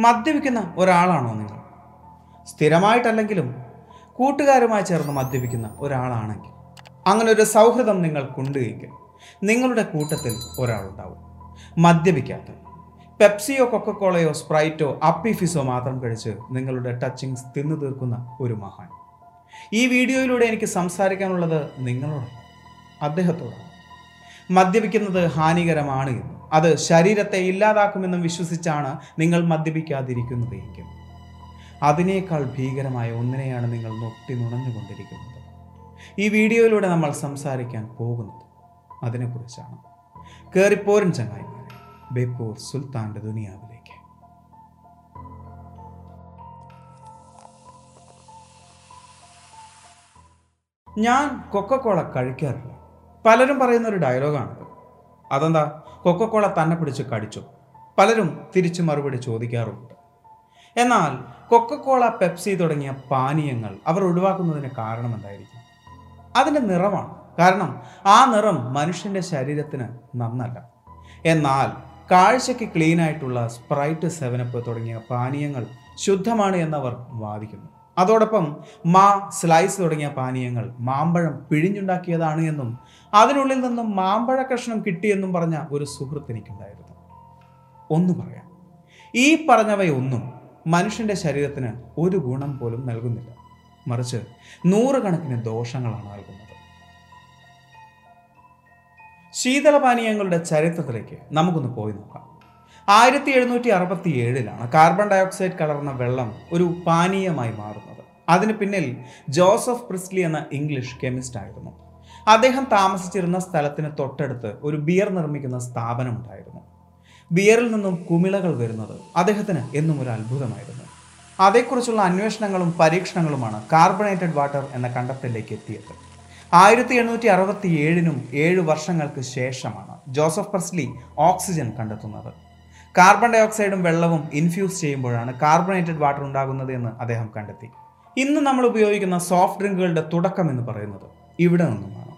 മദ്യപിക്കുന്ന ഒരാളാണോ നിങ്ങൾ? സ്ഥിരമായിട്ടല്ലെങ്കിലും കൂട്ടുകാരുമായി ചേർന്ന് മദ്യപിക്കുന്ന ഒരാളാണെങ്കിൽ അങ്ങനെ ഒരു സൗഹൃദം നിങ്ങൾക്കുണ്ട് എങ്കിൽ നിങ്ങളുടെ കൂട്ടത്തിൽ ഒരാളുണ്ടാവും. മദ്യപിക്കാത്ത പെപ്സിയോ കൊക്കക്കോളയോ സ്പ്രൈറ്റോ അപ്പിഫിസോ മാത്രം കഴിച്ച് നിങ്ങളുടെ ടച്ചിങ്സ് തിന്നു തീർക്കുന്ന ഒരു മഹാൻ. ഈ വീഡിയോയിലൂടെ എനിക്ക് സംസാരിക്കാനുള്ളത് നിങ്ങളോടാണ് അദ്ദേഹത്തോടാണ്. മദ്യപിക്കുന്നത് ഹാനികരമാണ് എന്നും. അത് ശരീരത്തെ ഇല്ലാതാക്കുമെന്നും വിശ്വസിച്ചാണ് നിങ്ങൾ മദ്യപിക്കാതിരിക്കുന്നത് എങ്കിൽ. അതിനേക്കാൾ ഭീകരമായ ഒന്നിനെയാണ് നിങ്ങൾ നൊട്ടി നുണഞ്ഞുകൊണ്ടിരിക്കുന്നത്. ഈ വീഡിയോയിലൂടെ നമ്മൾ സംസാരിക്കാൻ പോകുന്നത് അതിനെക്കുറിച്ചാണ്. കയറിപ്പോരൻ ചങ്ങായിമാരെ ബേപ്പൂർ സുൽത്താന്റെ ദുനിയാവിലേക്ക്. ഞാൻ കൊക്കക്കോള കഴിക്കാറില്ല. പലരും പറയുന്ന ഒരു ഡയലോഗാണത് അതെന്താ? കൊക്കക്കോള തന്നെ പിടിച്ച് കടിച്ചു. പലരും തിരിച്ചു മറുപടി ചോദിക്കാറുണ്ട്. എന്നാൽ കൊക്കക്കോള പെപ്സി തുടങ്ങിയ പാനീയങ്ങൾ അവർ ഒഴിവാക്കുന്നതിന് കാരണം എന്തായിരിക്കും? അതിന്റെ നിറമാണ്. കാരണം ആ നിറം മനുഷ്യന്റെ ശരീരത്തിന് നന്നല്ല. എന്നാൽ കാഴ്ചയ്ക്ക് ക്ലീനായിട്ടുള്ള സ്പ്രൈറ്റ് സെവനപ്പ് തുടങ്ങിയ പാനീയങ്ങൾ ശുദ്ധമാണ് എന്നവർ വാദിക്കുന്നു. അതോടൊപ്പം മാ സ്ലൈസ് തുടങ്ങിയ പാനീയങ്ങൾ മാമ്പഴം പിഴിഞ്ഞുണ്ടാക്കിയതാണ് എന്നും അതിനുള്ളിൽ നിന്നും മാമ്പഴ കഷ്ണം കിട്ടിയെന്നും പറഞ്ഞ ഒരു സുഹൃത്ത് എനിക്കുണ്ടായിരുന്നു. ഒന്ന് പറയാം ഈ പറഞ്ഞവയൊന്നും മനുഷ്യന്റെ ശരീരത്തിന് ഒരു ഗുണം പോലും നൽകുന്നില്ല. മറിച്ച് നൂറുകണക്കിന് ദോഷങ്ങളാണ് നൽകുന്നത്. ശീതളപാനീയങ്ങളുടെ ചരിത്രത്തിലേക്ക് നമുക്കൊന്ന് പോയി നോക്കാം. ആയിരത്തി എഴുന്നൂറ്റി അറുപത്തി ഏഴിലാണ് കാർബൺ ഡയോക്സൈഡ് കലർന്ന വെള്ളം ഒരു പാനീയമായി മാറുന്നത്. അതിന് പിന്നിൽ ജോസഫ് പ്രിസ്ലി എന്ന ഇംഗ്ലീഷ് കെമിസ്റ്റ് ആയിരുന്നു. അദ്ദേഹം താമസിച്ചിരുന്ന സ്ഥലത്തിന് തൊട്ടടുത്ത് ഒരു ബിയർ നിർമ്മിക്കുന്ന സ്ഥാപനം ഉണ്ടായിരുന്നു. ബിയറിൽ നിന്നും കുമിളകൾ വരുന്നത് അദ്ദേഹത്തിന് എന്നും ഒരു അത്ഭുതമായിരുന്നു. അതേക്കുറിച്ചുള്ള അന്വേഷണങ്ങളും പരീക്ഷണങ്ങളുമാണ് കാർബണേറ്റഡ് വാട്ടർ എന്ന കണ്ടെത്തലിലേക്ക് എത്തിയത്. ആയിരത്തി എണ്ണൂറ്റി അറുപത്തി ഏഴിനും ഏഴ് വർഷങ്ങൾക്ക് ശേഷമാണ് ജോസഫ് പ്രസ്ലി ഓക്സിജൻ കണ്ടെത്തുന്നത്. കാർബൺ ഡൈ ഓക്സൈഡും വെള്ളവും ഇൻഫ്യൂസ് ചെയ്യുമ്പോഴാണ് കാർബണേറ്റഡ് വാട്ടർ ഉണ്ടാകുന്നത് എന്ന് അദ്ദേഹം കണ്ടെത്തി. ഇന്ന് നമ്മൾ ഉപയോഗിക്കുന്ന സോഫ്റ്റ് ഡ്രിങ്കുകളുടെ തുടക്കം എന്ന് പറയുന്നത് ഇവിടെ നിന്നുമാണ്.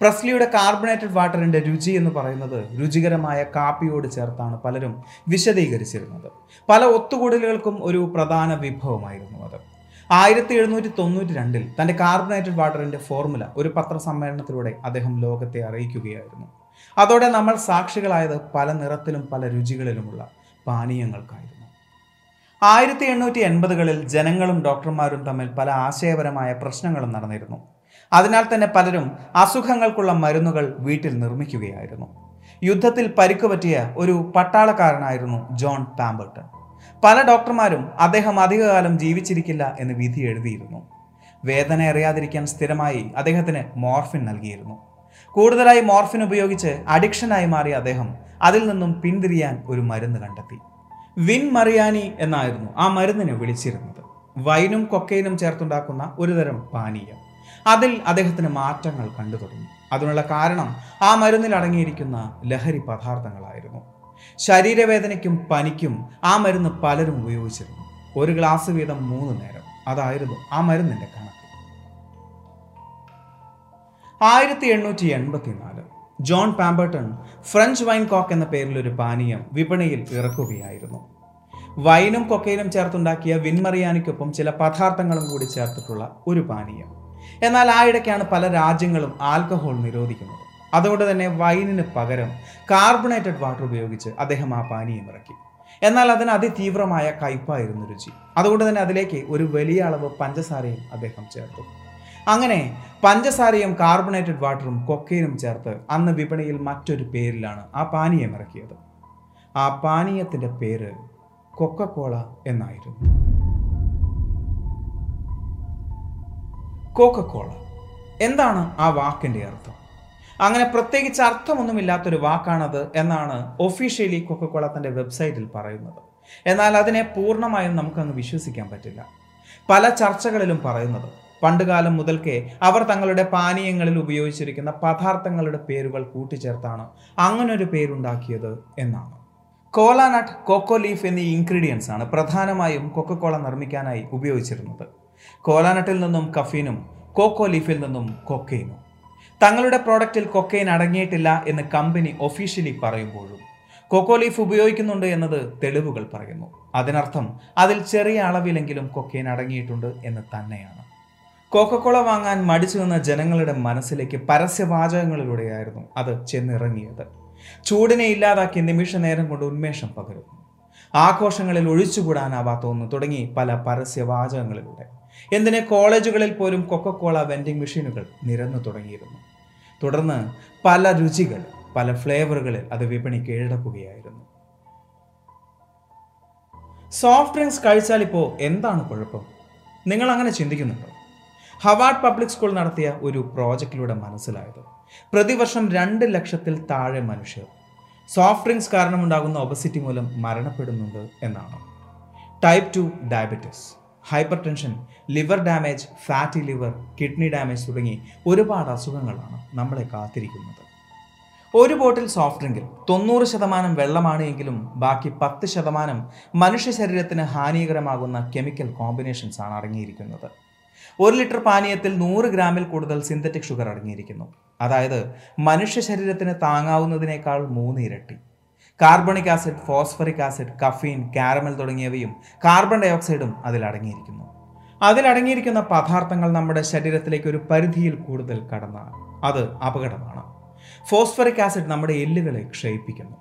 പ്രസ്ലിയുടെ കാർബണേറ്റഡ് വാട്ടറിന്റെ രുചി എന്ന് പറയുന്നത് രുചികരമായ കാപ്പിയോട് ചേർത്താണ് പലരും വിശദീകരിച്ചിരുന്നത്. പല ഒത്തുകൂടലുകൾക്കും ഒരു പ്രധാന വിഭവമായിരുന്നു അത്. ആയിരത്തി എഴുന്നൂറ്റി തൊണ്ണൂറ്റി രണ്ടിൽ തന്റെ കാർബണേറ്റഡ് വാട്ടറിന്റെ ഫോർമുല ഒരു പത്രസമ്മേളനത്തിലൂടെ അദ്ദേഹം ലോകത്തെ അറിയിക്കുകയായിരുന്നു. അതോടെ നമ്മൾ സാക്ഷികളായത് പല നിറത്തിലും പല രുചികളിലുമുള്ള പാനീയങ്ങൾക്കായിരുന്നു. ആയിരത്തി എണ്ണൂറ്റി എൺപതുകളിൽ ജനങ്ങളും ഡോക്ടർമാരും തമ്മിൽ പല ആശയപരമായ പ്രശ്നങ്ങളും നടന്നിരുന്നു. അതിനാൽ തന്നെ പലരും അസുഖങ്ങൾക്കുള്ള മരുന്നുകൾ വീട്ടിൽ നിർമ്മിക്കുകയായിരുന്നു. യുദ്ധത്തിൽ പരിക്കുപറ്റിയ ഒരു പട്ടാളക്കാരനായിരുന്നു ജോൺ പാമ്പർട്ടൺ പല ഡോക്ടർമാരും അദ്ദേഹം അധികകാലം ജീവിച്ചിരിക്കില്ല എന്ന് വിധി എഴുതിയിരുന്നു. വേദന അറിയാതിരിക്കാൻ സ്ഥിരമായി അദ്ദേഹത്തിന് മോർഫിൻ നൽകിയിരുന്നു. കൂടുതലായി മോർഫിൻ ഉപയോഗിച്ച് അഡിക്ഷനായി മാറിയ അദ്ദേഹം അതിൽ നിന്നും പിന്തിരിയാൻ ഒരു മരുന്ന് കണ്ടെത്തി. വിൻ മറിയാനി എന്നായിരുന്നു ആ മരുന്നിനെ വിളിച്ചിരുന്നത്. വൈനും കൊക്കൈനും ചേർത്തുണ്ടാക്കുന്ന ഒരുതരം പാനീയം. അതിൽ അദ്ദേഹത്തിന് മാറ്റങ്ങൾ കണ്ടു തുടങ്ങി. അതിനുള്ള കാരണം ആ മരുന്നിൽ അടങ്ങിയിരിക്കുന്ന ലഹരി പദാർത്ഥങ്ങളായിരുന്നു. ശരീരവേദനയ്ക്കും പനിക്കും ആ മരുന്ന് പലരും ഉപയോഗിച്ചിരുന്നു. ഒരു ഗ്ലാസ് വീതം മൂന്ന് നേരം. അതായിരുന്നു ആ മരുന്നിന്റെ ആയിരത്തി എണ്ണൂറ്റി എൺപത്തിനാല് John Pemberton French wine coke എന്ന പേരിൽ ഒരു പാനീയം വിപണിയിൽ ഇറക്കുകയായിരുന്നു. വൈനും കൊക്കയിലും ചേർത്തുണ്ടാക്കിയ വിൻമറിയാനിക്കൊപ്പം ചില പദാർത്ഥങ്ങളും കൂടി ചേർത്തിട്ടുള്ള ഒരു പാനീയം. എന്നാൽ ആ ഇടയ്ക്കാണ് പല രാജ്യങ്ങളും ആൽക്കഹോൾ നിരോധിക്കുന്നത്. അതുകൊണ്ട് തന്നെ വൈനിന് പകരം കാർബണേറ്റഡ് വാട്ടർ ഉപയോഗിച്ച് അദ്ദേഹം ആ പാനീയം ഇറക്കി. എന്നാൽ അതിന് അതിതീവ്രമായ കയ്പായിരുന്നു രുചി. അതുകൊണ്ട് തന്നെ അതിലേക്ക് ഒരു വലിയ അളവ് പഞ്ചസാരയും അദ്ദേഹം ചേർത്തു. അങ്ങനെ പഞ്ചസാരയും കാർബണേറ്റഡ് വാട്ടറും കൊക്കയിലും ചേർത്ത് അന്ന് വിപണിയിൽ മറ്റൊരു പേരിലാണ് ആ പാനീയം ഇറക്കിയത്. ആ പാനീയത്തിന്റെ പേര് കൊക്കക്കോള എന്നായിരുന്നു. കോക്കക്കോള എന്താണ് ആ വാക്കിന്റെ അർത്ഥം? അങ്ങനെ പ്രത്യേകിച്ച് അർത്ഥമൊന്നുമില്ലാത്തൊരു വാക്കാണത് എന്നാണ് ഒഫീഷ്യലി കൊക്കക്കോള തന്റെ വെബ്സൈറ്റിൽ പറയുന്നത്. എന്നാൽ അതിനെ പൂർണമായും നമുക്കങ്ങ് വിശ്വസിക്കാൻ പറ്റില്ല. പല ചർച്ചകളിലും പറയുന്നത് പണ്ടുകാലം മുതൽക്കേ അവർ തങ്ങളുടെ പാനീയങ്ങളിൽ ഉപയോഗിച്ചിരിക്കുന്ന പദാർത്ഥങ്ങളുടെ പേരുകൾ കൂട്ടിച്ചേർത്താണ് അങ്ങനൊരു പേരുണ്ടാക്കിയത് എന്നാണ്. കോലാനട്ട് കോക്കോ ലീഫ് എന്നീ ഇൻഗ്രീഡിയൻസ് ആണ് പ്രധാനമായും കൊക്കക്കോള നിർമ്മിക്കാനായി ഉപയോഗിച്ചിരുന്നത്. കോലാനട്ടിൽ നിന്നും കഫീനും കോക്കോ ലീഫിൽ നിന്നും കൊക്കൈനും തങ്ങളുടെ പ്രോഡക്റ്റിൽ കൊക്കൈൻ അടങ്ങിയിട്ടില്ല എന്ന് കമ്പനി ഒഫീഷ്യലി പറയുമ്പോഴും കൊക്കോ ലീഫ് ഉപയോഗിക്കുന്നുണ്ട് എന്നത് തെളിവുകൾ പറയുന്നു. അതിനർത്ഥം അതിൽ ചെറിയ അളവിലെങ്കിലും കൊക്കൈൻ അടങ്ങിയിട്ടുണ്ട് എന്ന് തന്നെയാണ്. കോക്കക്കോള വാങ്ങാൻ മടിച്ചു നിന്ന ജനങ്ങളുടെ മനസ്സിലേക്ക് പരസ്യവാചകങ്ങളിലൂടെയായിരുന്നു അത് ചെന്നിറങ്ങിയത്. ചൂടിനെ ഇല്ലാതാക്കി നിമിഷ നേരം കൊണ്ട് ഉന്മേഷം പകരുന്നു. ആഘോഷങ്ങളിൽ ഒഴിച്ചുകൂടാനാവാത്ത ഒന്ന് തുടങ്ങി പല പരസ്യവാചകങ്ങളിലൂടെ. എന്തിന് കോളേജുകളിൽ പോലും കൊക്കക്കോള വെൻഡിംഗ് മെഷീനുകൾ നിരന്നു തുടങ്ങിയിരുന്നു. തുടർന്ന് പല രുചികൾ പല ഫ്ലേവറുകളിൽ അത് വിപണി കീഴടക്കുകയായിരുന്നു സോഫ്റ്റ് ഡ്രിങ്ക്സ് കഴിച്ചാൽ ഇപ്പോൾ എന്താണ് കുഴപ്പം? നിങ്ങൾ അങ്ങനെ ചിന്തിക്കുന്നുണ്ടോ? ഹവാർഡ് പബ്ലിക് സ്കൂൾ നടത്തിയ ഒരു പ്രോജക്റ്റിലൂടെ മനസ്സിലായത്. പ്രതിവർഷം രണ്ട് ലക്ഷത്തിൽ താഴെ മനുഷ്യർ. സോഫ്റ്റ് ഡ്രിങ്ക്സ് കാരണമുണ്ടാകുന്ന ഒബസിറ്റി മൂലം മരണപ്പെടുന്നുണ്ട് എന്നാണ്. Type two diabetes hypertension liver damage fatty liver kidney damage തുടങ്ങി ഒരുപാട് അസുഖങ്ങളാണ് നമ്മളെ കാത്തിരിക്കുന്നത്. ഒരു ബോട്ടിൽ സോഫ്റ്റ് ഡ്രിങ്കിൽ തൊണ്ണൂറ് ശതമാനം വെള്ളമാണ് എങ്കിലും ബാക്കി പത്ത് ശതമാനം മനുഷ്യ ശരീരത്തിന് ഹാനികരമാകുന്ന കെമിക്കൽ കോമ്പിനേഷൻസ് ആണ് അടങ്ങിയിരിക്കുന്നത്. ഒരു ലിറ്റർ പാനീയത്തിൽ നൂറ് ഗ്രാമിൽ കൂടുതൽ സിന്തറ്റിക് ഷുഗർ അടങ്ങിയിരിക്കുന്നു. അതായത് മനുഷ്യ ശരീരത്തിന് താങ്ങാവുന്നതിനേക്കാൾ മൂന്ന് ഇരട്ടി. Carbonic acid phosphoric acid caffeine caramel തുടങ്ങിയവയും കാർബൺ ഡയോക്സൈഡും അതിൽ അടങ്ങിയിരിക്കുന്നു. അതിലടങ്ങിയിരിക്കുന്ന പദാർത്ഥങ്ങൾ നമ്മുടെ ശരീരത്തിലേക്ക് ഒരു പരിധിയിൽ കൂടുതൽ കടന്നാൽ അത് അപകടമാണ്. ഫോസ്ഫറിക് ആസിഡ് നമ്മുടെ എല്ലുകളെ ക്ഷയിപ്പിക്കുന്നു.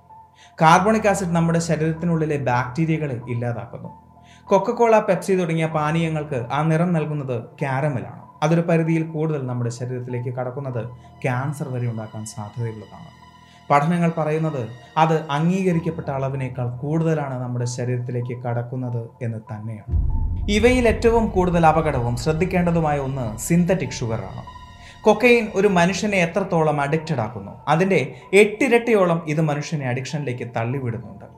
കാർബണിക് ആസിഡ് നമ്മുടെ ശരീരത്തിനുള്ളിലെ ബാക്ടീരിയകളെ ഇല്ലാതാക്കുന്നു. കൊക്കക്കോള പെപ്സി തുടങ്ങിയ പാനീയങ്ങൾക്ക് ആ നിറം നൽകുന്നത് ക്യാരമലാണ് അതൊരു പരിധിയിൽ കൂടുതൽ നമ്മുടെ ശരീരത്തിലേക്ക് കടക്കുന്നത് ക്യാൻസർ വരെ ഉണ്ടാക്കാൻ സാധ്യതയുള്ളതാണ്. പഠനങ്ങൾ പറയുന്നത് അത് അംഗീകരിക്കപ്പെട്ട അളവിനേക്കാൾ കൂടുതലാണ് നമ്മുടെ ശരീരത്തിലേക്ക് കടക്കുന്നത് എന്ന് തന്നെയാണ്. ഇവയിൽ ഏറ്റവും കൂടുതൽ അപകടവും ശ്രദ്ധിക്കേണ്ടതുമായ ഒന്ന് സിന്തറ്റിക് ഷുഗറാണ് കൊക്കൈൻ ഒരു മനുഷ്യനെ എത്രത്തോളം അഡിക്റ്റഡ് ആക്കുന്നു? അതിന്റെ എട്ടിരട്ടിയോളം ഇത് മനുഷ്യനെ അഡിക്ഷനിലേക്ക് തള്ളിവിടുന്നുണ്ട്.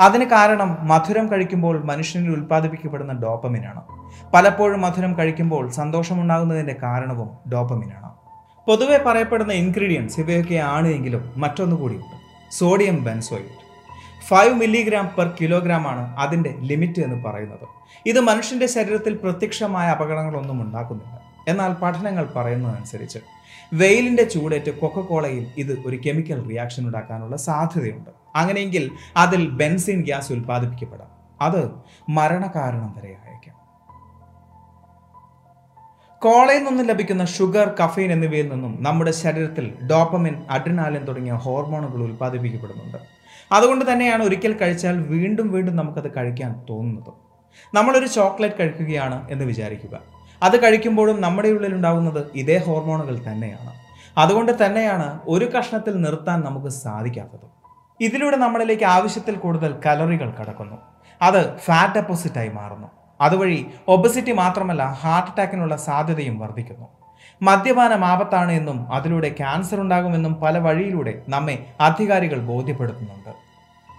അതിന് കാരണം മധുരം കഴിക്കുമ്പോൾ മനുഷ്യനിൽ ഉൽപ്പാദിപ്പിക്കപ്പെടുന്ന ഡോപ്പമിനാണ്. പലപ്പോഴും മധുരം കഴിക്കുമ്പോൾ സന്തോഷമുണ്ടാകുന്നതിന്റെ കാരണവും ഡോപ്പമിനാണ്. പൊതുവെ പറയപ്പെടുന്ന ഇൻഗ്രീഡിയൻസ് ഇവയൊക്കെ ആണ് എങ്കിലും മറ്റൊന്നു കൂടിയുണ്ട് sodium benzoate. Five milligram per kilogram ആണ് അതിന്റെ ലിമിറ്റ് എന്ന് പറയുന്നത്. ഇത് മനുഷ്യന്റെ ശരീരത്തിൽ പ്രത്യക്ഷമായ അപകടങ്ങളൊന്നും ഉണ്ടാക്കുന്നില്ല. എന്നാൽ പഠനങ്ങൾ പറയുന്നതനുസരിച്ച് വെയിലിന്റെ ചൂടേറ്റ് കൊക്കക്കോളയിൽ ഇത് ഒരു കെമിക്കൽ റിയാക്ഷൻ ഉണ്ടാക്കാനുള്ള സാധ്യതയുണ്ട്. അങ്ങനെയെങ്കിൽ അതിൽ ബെൻസിൻ ഗ്യാസ് ഉൽപ്പാദിപ്പിക്കപ്പെടാം. അത് മരണകാരണം വരെ അയക്കാം കോളയിൽ നിന്നും ലഭിക്കുന്ന ഷുഗർ കഫീൻ എന്നിവയിൽ നിന്നും നമ്മുടെ ശരീരത്തിൽ ഡോപ്പമിൻ അഡ്രിനാലിൻ തുടങ്ങിയ ഹോർമോണുകൾ ഉൽപ്പാദിപ്പിക്കപ്പെടുന്നുണ്ട്. അതുകൊണ്ട് തന്നെയാണ് ഒരിക്കൽ കഴിച്ചാൽ വീണ്ടും വീണ്ടും നമുക്കത് കഴിക്കാൻ തോന്നുന്നത്. നമ്മളൊരു ചോക്ലേറ്റ് കഴിക്കുകയാണ് എന്ന് വിചാരിക്കുക. അത് കഴിക്കുമ്പോഴും നമ്മുടെ ഉള്ളിൽ ഉണ്ടാകുന്നത് ഇതേ ഹോർമോണുകൾ തന്നെയാണ്. അതുകൊണ്ട് തന്നെയാണ് ഒരു കഷ്ണത്തിൽ നിർത്താൻ നമുക്ക് സാധിക്കാത്തത്. ഇതിലൂടെ നമ്മളിലേക്ക് ആവശ്യത്തിൽ കൂടുതൽ കലറികൾ കടക്കുന്നു. അത് ഫാറ്റ് ഡെപ്പോസിറ്റായി മാറുന്നു. അതുവഴി ഒബസിറ്റി മാത്രമല്ല ഹാർട്ട് അറ്റാക്കിനുള്ള സാധ്യതയും വർദ്ധിക്കുന്നു. മദ്യപാനം ആപത്താണ് എന്നും അതിലൂടെ ക്യാൻസർ ഉണ്ടാകുമെന്നും പല വഴിയിലൂടെ നമ്മെ അധികാരികൾ ബോധ്യപ്പെടുത്തുന്നുണ്ട്.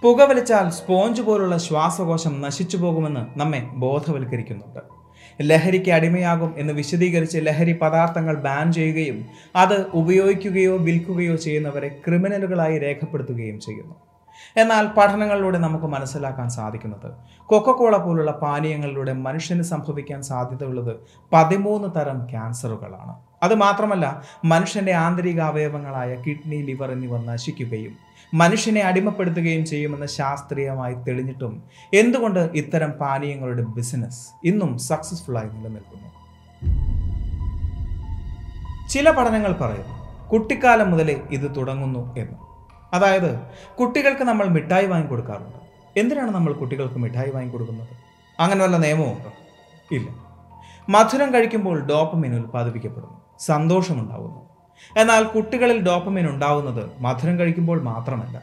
പുകവലിച്ചാൽ സ്പോഞ്ച് പോലുള്ള ശ്വാസകോശം നശിച്ചു പോകുമെന്ന് നമ്മെ ബോധവൽക്കരിക്കുന്നുണ്ട്. ലഹരിക്ക് അടിമയാകും എന്ന് വിശദീകരിച്ച് ലഹരി പദാർത്ഥങ്ങൾ ബാൻ ചെയ്യുകയും അത് ഉപയോഗിക്കുകയോ വിൽക്കുകയോ ചെയ്യുന്നവരെ ക്രിമിനലുകളായി രേഖപ്പെടുത്തുകയും ചെയ്യുന്നു. എന്നാൽ പഠനങ്ങളിലൂടെ നമുക്ക് മനസ്സിലാക്കാൻ സാധിക്കുന്നത്. കൊക്കക്കോള പോലുള്ള പാനീയങ്ങളിലൂടെ മനുഷ്യന് സംഭവിക്കാൻ സാധ്യതയുള്ളത് പതിമൂന്ന് തരം ക്യാൻസറുകളാണ്. അത് മാത്രമല്ല മനുഷ്യന്റെ ആന്തരിക അവയവങ്ങളായ കിഡ്നി ലിവർ എന്നിവ നശിക്കുകയും മനുഷ്യനെ അടിമപ്പെടുത്തുകയും ചെയ്യുമെന്ന് ശാസ്ത്രീയമായി തെളിഞ്ഞിട്ടും എന്തുകൊണ്ട് ഇത്തരം പാനീയങ്ങളുടെ ബിസിനസ് ഇന്നും സക്സസ്ഫുള്ളായി നിലനിൽക്കുന്നു? ചില പഠനങ്ങൾ പറയുന്നു കുട്ടിക്കാലം മുതലേ ഇത് തുടങ്ങുന്നു എന്ന്. അതായത് കുട്ടികൾക്ക് നമ്മൾ മിഠായി വാങ്ങി കൊടുക്കാറുണ്ട്. എന്തിനാണ് നമ്മൾ കുട്ടികൾക്ക് മിഠായി വാങ്ങി കൊടുക്കുന്നത്? അങ്ങനെ വല്ല നിയമമുണ്ടോ ഇല്ല. മധുരം കഴിക്കുമ്പോൾ ഡോപ്പമിൻ ഉൽപ്പാദിപ്പിക്കപ്പെടുന്നു. സന്തോഷമുണ്ടാവുന്നു. എന്നാൽ കുട്ടികളിൽ ഡോപ്പമിൻ ഉണ്ടാവുന്നത് മധുരം കഴിക്കുമ്പോൾ മാത്രമല്ല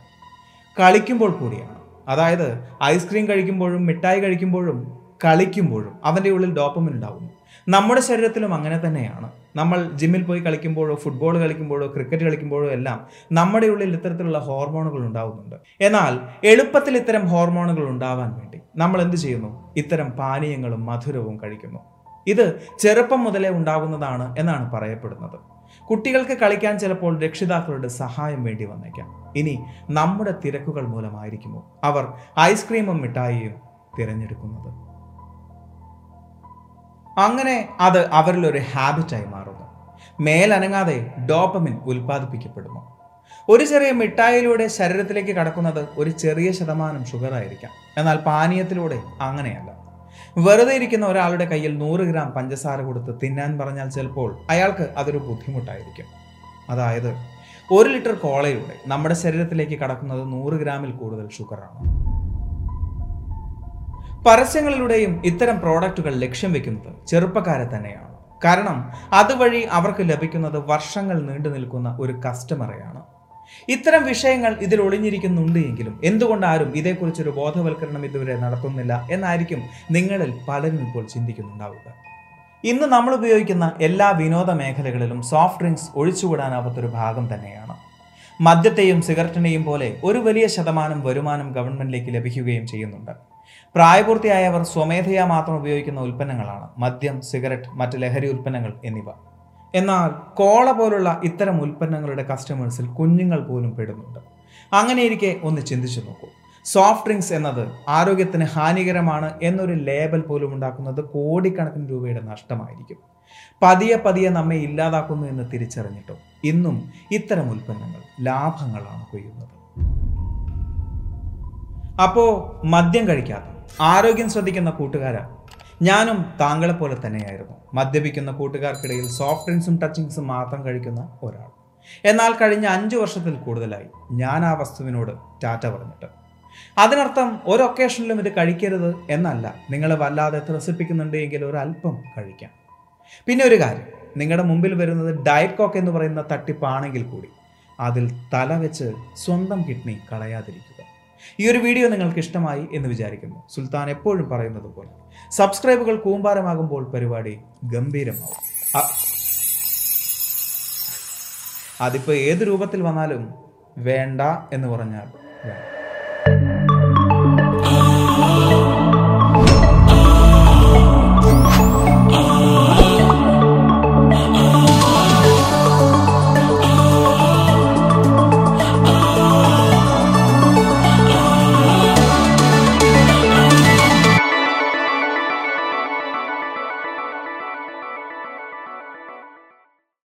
കളിക്കുമ്പോൾ കൂടിയാണ്. അതായത് ഐസ്ക്രീം കഴിക്കുമ്പോഴും മിഠായി കഴിക്കുമ്പോഴും കളിക്കുമ്പോഴും അവന്റെ ഉള്ളിൽ ഡോപ്പമിൻ ഉണ്ടാവുന്നു. നമ്മുടെ ശരീരത്തിലും അങ്ങനെ തന്നെയാണ്. നമ്മൾ ജിമ്മിൽ പോയി കളിക്കുമ്പോഴോ ഫുട്ബോൾ കളിക്കുമ്പോഴോ ക്രിക്കറ്റ് കളിക്കുമ്പോഴോ എല്ലാം നമ്മുടെ ഉള്ളിൽ ഇത്തരത്തിലുള്ള ഹോർമോണുകൾ ഉണ്ടാകുന്നുണ്ട് എന്നാൽ എളുപ്പത്തിൽ ഇത്തരം ഹോർമോണുകൾ ഉണ്ടാവാൻ വേണ്ടി നമ്മൾ എന്ത് ചെയ്യുന്നു? ഇത്തരം പാനീയങ്ങളും മധുരവും കഴിക്കുന്നു. ഇത് ചെറുപ്പം മുതലേ ഉണ്ടാകുന്നതാണ് എന്നാണ് പറയപ്പെടുന്നത്. കുട്ടികൾക്ക് കളിക്കാൻ ചിലപ്പോൾ രക്ഷിതാക്കളുടെ സഹായം വേണ്ടി വന്നേക്കാം. ഇനി നമ്മുടെ തിരക്കുകൾ മൂലമായിരിക്കുമോ? അവർ ഐസ്ക്രീമും മിഠായിയും തിരഞ്ഞെടുക്കുന്നത്. അങ്ങനെ അത് അവരിൽ ഒരു ഹാബിറ്റായി മാറുന്നു. മേലനങ്ങാതെ ഡോപ്പമിൻ ഉൽപ്പാദിപ്പിക്കപ്പെടുന്നു. ഒരു ചെറിയ മിഠായിലൂടെ ശരീരത്തിലേക്ക് കടക്കുന്നത് ഒരു ചെറിയ ശതമാനം ഷുഗർ ആയിരിക്കാം എന്നാൽ പാനീയത്തിലൂടെ അങ്ങനെയല്ല. വെറുതെ ഇരിക്കുന്ന ഒരാളുടെ കയ്യിൽ നൂറ് ഗ്രാം പഞ്ചസാര കൊടുത്ത് തിന്നാൻ പറഞ്ഞാൽ ചിലപ്പോൾ അയാൾക്ക് അതൊരു ബുദ്ധിമുട്ടായിരിക്കും. അതായത് ഒരു ലിറ്റർ കോളയിലൂടെ നമ്മുടെ ശരീരത്തിലേക്ക് കടക്കുന്നത് നൂറ് ഗ്രാമിൽ കൂടുതൽ ഷുഗറാണ്. പരസ്യങ്ങളിലൂടെയും ഇത്തരം പ്രോഡക്റ്റുകൾ ലക്ഷ്യം വെക്കുന്നത് ചെറുപ്പക്കാരെ തന്നെയാണ്. കാരണം അതുവഴി അവർക്ക് ലഭിക്കുന്നത് വർഷങ്ങൾ നീണ്ടു നിൽക്കുന്ന ഒരു കസ്റ്റമറെയാണ് ഇത്തരം വിഷയങ്ങൾ ഇതിൽ ഒളിഞ്ഞിരിക്കുന്നുണ്ട് എങ്കിലും എന്തുകൊണ്ട് ആരും ഇതേക്കുറിച്ചൊരു ബോധവൽക്കരണം ഇതുവരെ നടത്തുന്നില്ല എന്നായിരിക്കും നിങ്ങളിൽ പലരും ഇപ്പോൾ ചിന്തിക്കുന്നുണ്ടാവുക. ഇന്ന് നമ്മൾ ഉപയോഗിക്കുന്ന എല്ലാ വിനോദ മേഖലകളിലും സോഫ്റ്റ് ഡ്രിങ്ക്സ് ഒഴിച്ചുകൂടാനാവാത്തൊരു ഭാഗം തന്നെയാണ്. മദ്യത്തെയും സിഗരറ്റിനെയും പോലെ ഒരു വലിയ ശതമാനം വരുമാനം ഗവൺമെന്റിലേക്ക് ലഭിക്കുകയും ചെയ്യുന്നുണ്ട്. പ്രായപൂർത്തിയായവർ സ്വമേധയാ മാത്രം ഉപയോഗിക്കുന്ന ഉൽപ്പന്നങ്ങളാണ്. മദ്യം സിഗരറ്റ് മറ്റ് ലഹരി ഉൽപ്പന്നങ്ങൾ എന്നിവ. എന്നാൽ കോള പോലുള്ള ഇത്തരം ഉൽപ്പന്നങ്ങളുടെ കസ്റ്റമേഴ്സിൽ കുഞ്ഞുങ്ങൾ പോലും പെടുന്നുണ്ട്. അങ്ങനെയിരിക്കെ ഒന്ന് ചിന്തിച്ചു നോക്കൂ. സോഫ്റ്റ് ഡ്രിങ്ക്സ് എന്നത് ആരോഗ്യത്തിന് ഹാനികരമാണ് എന്നൊരു ലേബൽ പോലും ഉണ്ടാക്കുന്നത് കോടിക്കണക്കിന് രൂപയുടെ നഷ്ടമായിരിക്കും. പതിയെ പതിയെ നമ്മെ ഇല്ലാതാക്കുന്നു എന്ന് തിരിച്ചറിഞ്ഞിട്ടും ഇന്നും ഇത്തരം ഉൽപ്പന്നങ്ങൾ ലാഭങ്ങളാണ് കൊയ്യുന്നത്. അപ്പോ മദ്യം കഴിക്കാത്ത ആരോഗ്യം ശ്രദ്ധിക്കുന്ന കൂട്ടുകാരാ. ഞാനും താങ്കളെ പോലെ തന്നെയായിരുന്നു. മദ്യപിക്കുന്ന കൂട്ടുകാർക്കിടയിൽ സോഫ്റ്റ് ഡ്രിങ്ക്സും ടച്ചിങ്സും മാത്രം കഴിക്കുന്ന ഒരാൾ. എന്നാൽ കഴിഞ്ഞ അഞ്ചു വർഷത്തിൽ കൂടുതലായി ഞാൻ ആ വസ്തുവിനോട് ടാറ്റ പറഞ്ഞിട്ട്. അതിനർത്ഥം ഒരു ഒക്കേഷനിലും ഇത് കഴിക്കരുത് എന്നല്ല. നിങ്ങളെ വല്ലാതെ ത്രസിപ്പിക്കുന്നുണ്ട് എങ്കിൽ ഒരല്പം കഴിക്കാം. പിന്നെ ഒരു കാര്യം. നിങ്ങളുടെ മുമ്പിൽ വരുന്നത് ഡയറ്റ് കോക്ക് എന്ന് പറയുന്ന തട്ടിപ്പാണെങ്കിൽ കൂടി അതിൽ തല വെച്ച് സ്വന്തം കിഡ്നി കളയാതിരിക്കുക. ഈ ഒരു വീഡിയോ നിങ്ങൾക്ക് ഇഷ്ടമായി എന്ന് വിചാരിക്കുന്നു. സുൽത്താൻ എപ്പോഴും പറയുന്നത് പോലെ. സബ്സ്ക്രൈബുകൾ കൂമ്പാരമാകുമ്പോൾ പരിപാടി ഗംഭീരമാവും. അതിപ്പോൾ ഏത് രൂപത്തിൽ വന്നാലും വേണ്ട എന്ന് പറഞ്ഞാൽ വേണ്ട.